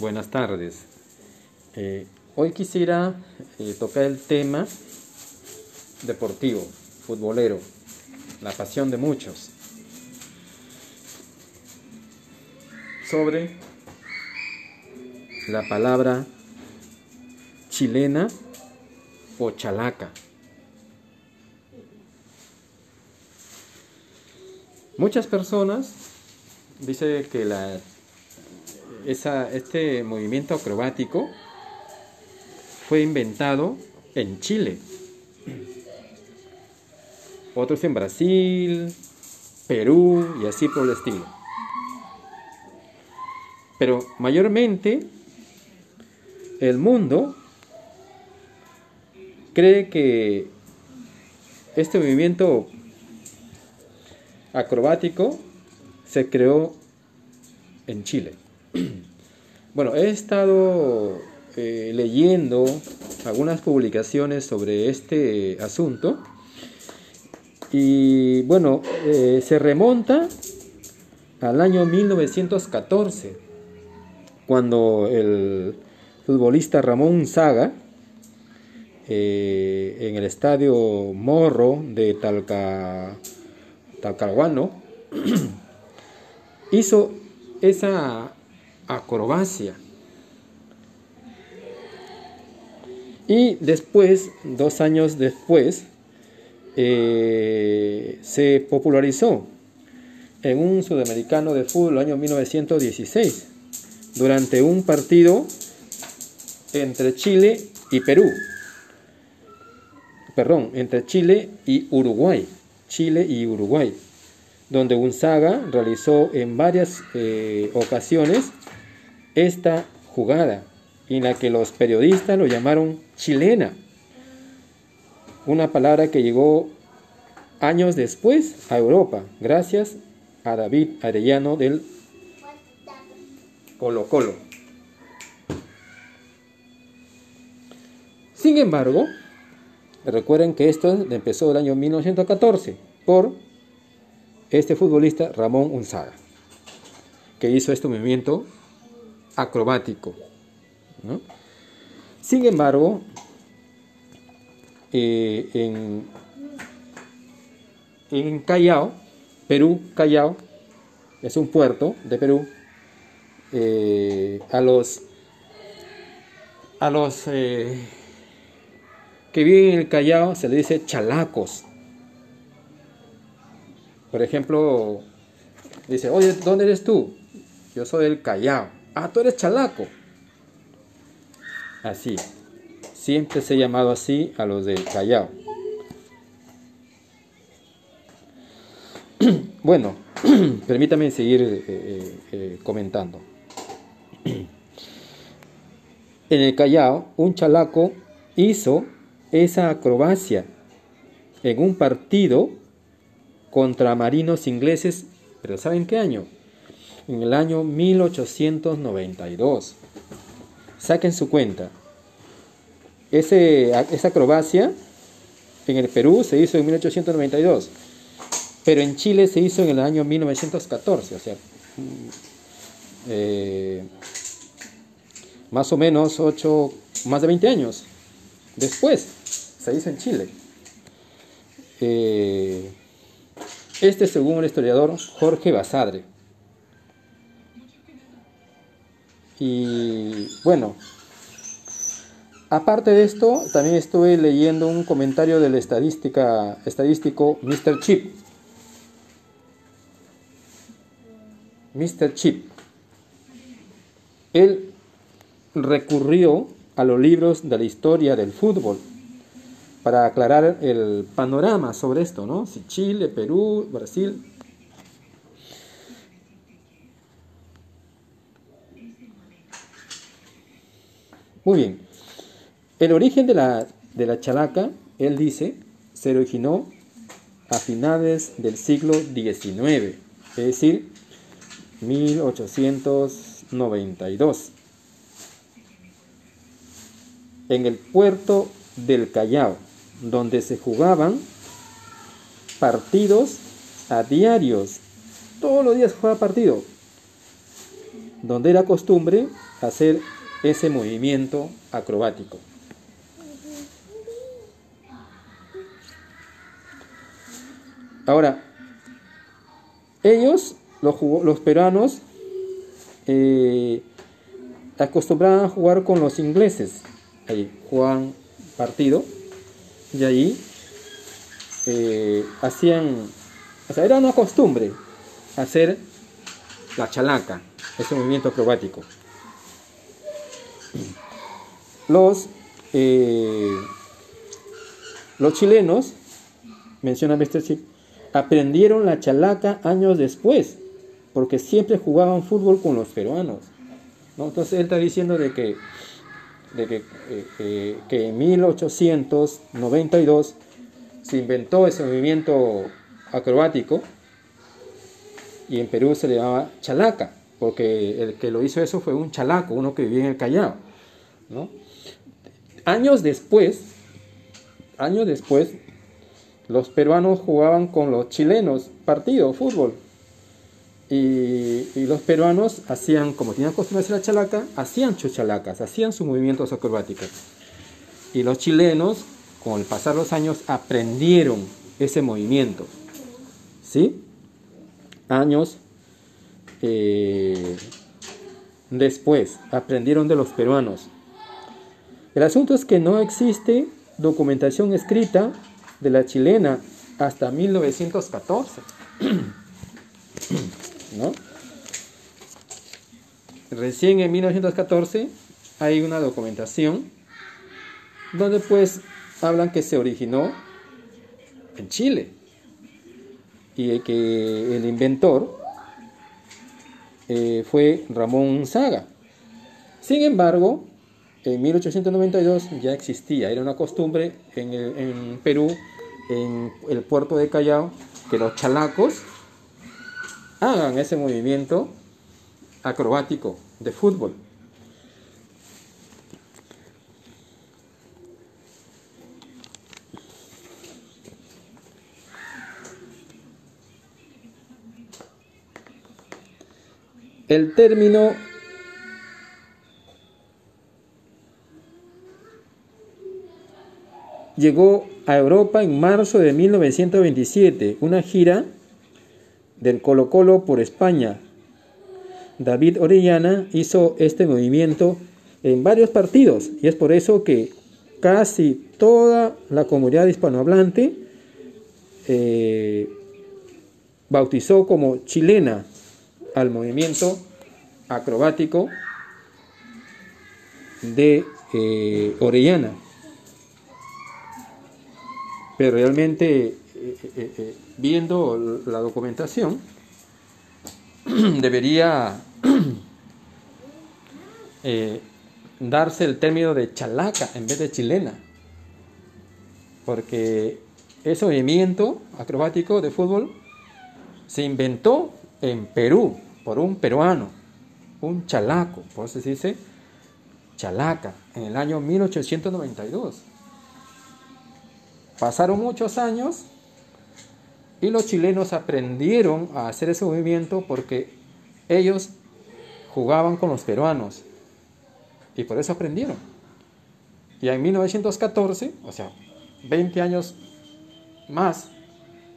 Buenas tardes. Eh, hoy quisiera eh, tocar el tema deportivo, futbolero, la pasión de muchos. Sobre la palabra chilena o chalaca. Muchas personas dicen que la, este movimiento acrobático fue inventado en Chile. Otros en Brasil, Perú y así por el estilo. Pero mayormente el mundo cree que este movimiento acrobático se creó en Chile. Bueno, he estado eh, leyendo algunas publicaciones sobre este asunto y bueno, eh, se remonta al año 1914, cuando el futbolista Ramón Saga, eh, en el estadio Morro de Talca, Talcahuano, hizo esa acrobacia. Y después, dos años después, eh, se popularizó en un sudamericano de fútbol año 1916, durante un partido entre Chile y Perú. Perdón, entre Chile y Uruguay. Chile y Uruguay, donde Unzaga realizó en varias eh, ocasiones esta jugada, en la que los periodistas lo llamaron chilena, una palabra que llegó años después a Europa, gracias a David Arellano del Colo Colo. Sin embargo, Recuerden que esto empezó el año 1914 por este futbolista Ramón Unzaga, que hizo este movimiento acrobático. Sin embargo, eh, en, en Callao, Perú, Callao, es un puerto de Perú, eh, a los, a los eh, que viven en el Callao se le dice chalacos. Por ejemplo, dice, oye, ¿dónde eres tú? Yo soy del Callao. Ah, tú eres chalaco. Así. Siempre se ha llamado así a los del Callao. Bueno, permítame seguir eh, eh, eh, comentando. En el Callao, un chalaco hizo esa acrobacia en un partido contra marinos ingleses, pero ¿saben qué año? En el año 1892. Saquen su cuenta. Esa acrobacia en el Perú se hizo en 1892, pero en Chile se hizo en el año 1914, o sea, eh, más o menos 8, más de 20 años después se hizo en Chile. Eh, este según el historiador Jorge Basadre. Y bueno, aparte de esto, también estuve leyendo un comentario del estadística, estadístico Mr. Chip. Mr. Chip. Él recurrió a los libros de la historia del fútbol para aclarar el panorama sobre esto, ¿no? Si Chile, Perú, Brasil. Muy bien. El origen de la, de la chalaca, él dice, se originó a finales del siglo XIX, es decir, 1892, en el puerto del Callao donde se jugaban partidos a diarios. Todos los días jugaba partido. donde era costumbre hacer ese movimiento acrobático. Ahora, ellos, los, peruanos, eh, acostumbraban a jugar con los ingleses. Ahí jugaban partido y ahí eh, hacían, o sea, era una costumbre hacer la chalaca, ese movimiento acrobático. Los, eh, los chilenos, menciona. Chip, aprendieron la chalaca años después, porque siempre jugaban fútbol con los peruanos. Entonces él está diciendo de que, de que, eh, eh, que en 1892 se inventó ese movimiento acrobático y en Perú se le llamaba chalaca, porque el que lo hizo eso fue un chalaco, uno que vivía en el Callao. Años después, años después, los peruanos jugaban con los chilenos partido, fútbol. Y, los peruanos hacían, como tenían costumbre hacer la chalaca, hacían chuchalacas, hacían sus movimientos acrobáticos. Y los chilenos, con el pasar los años, aprendieron ese movimiento. ¿Sí? años eh, después, aprendieron de los peruanos. El asunto es que no existe documentación escrita de la chilena hasta 1914. Recién en 1914 hay una documentación donde pues hablan que se originó en Chile y que el inventor eh, fue Ramón Saga. Sin embargo, en 1892 ya existía, era una costumbre en, en Perú, en el puerto de Callao, que los chalacos hagan ese movimiento acrobático de fútbol. El término llegó a Europa en marzo de 1927, una gira del Colo Colo por España. David Orellana hizo este movimiento en varios partidos y es por eso que casi toda la comunidad hispanohablante eh, bautizó como chilena al movimiento acrobático de eh, Orellana. Pero realmente, eh, viendo la documentación, debería darse el término de chalaca en vez de chilena. Porque ese movimiento acrobático de fútbol se inventó en Perú por un peruano, un chalaco, por eso se dice chalaca, en el año 1892. Pasaron muchos años y los chilenos aprendieron a hacer ese movimiento porque ellos jugaban con los peruanos y por eso aprendieron. Y en 1914, o sea, 20 años más,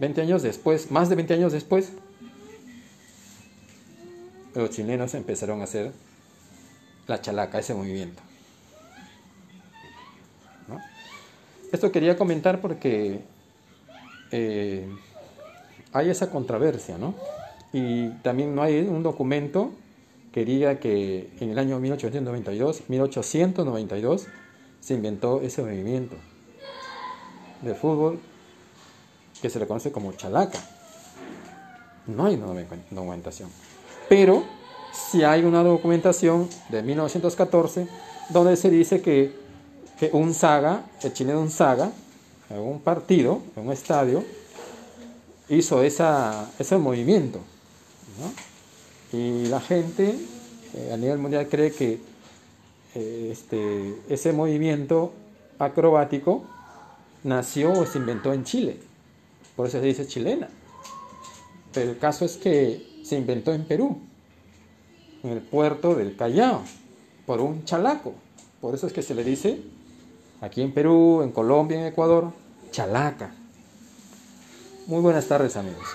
20 años después, más de 20 años después, los chilenos empezaron a hacer la chalaca, ese movimiento. Esto quería comentar porque eh, hay esa controversia, ¿no? Y también no hay un documento que diga que en el año 1892, 1892 se inventó ese movimiento de fútbol que se le conoce como chalaca. No hay una documentación. Pero si hay una documentación de 1914 donde se dice que, un saga, el chileno un saga, en un partido, en un estadio, hizo esa, ese movimiento. Y la gente eh, a nivel mundial cree que eh, este, ese movimiento acrobático nació o se inventó en Chile. Por eso se dice chilena. Pero el caso es que se inventó en Perú. en el puerto del Callao por un chalaco. Por eso es que se le dice aquí en Perú, en Colombia, en Ecuador, chalaca. Muy buenas tardes amigos.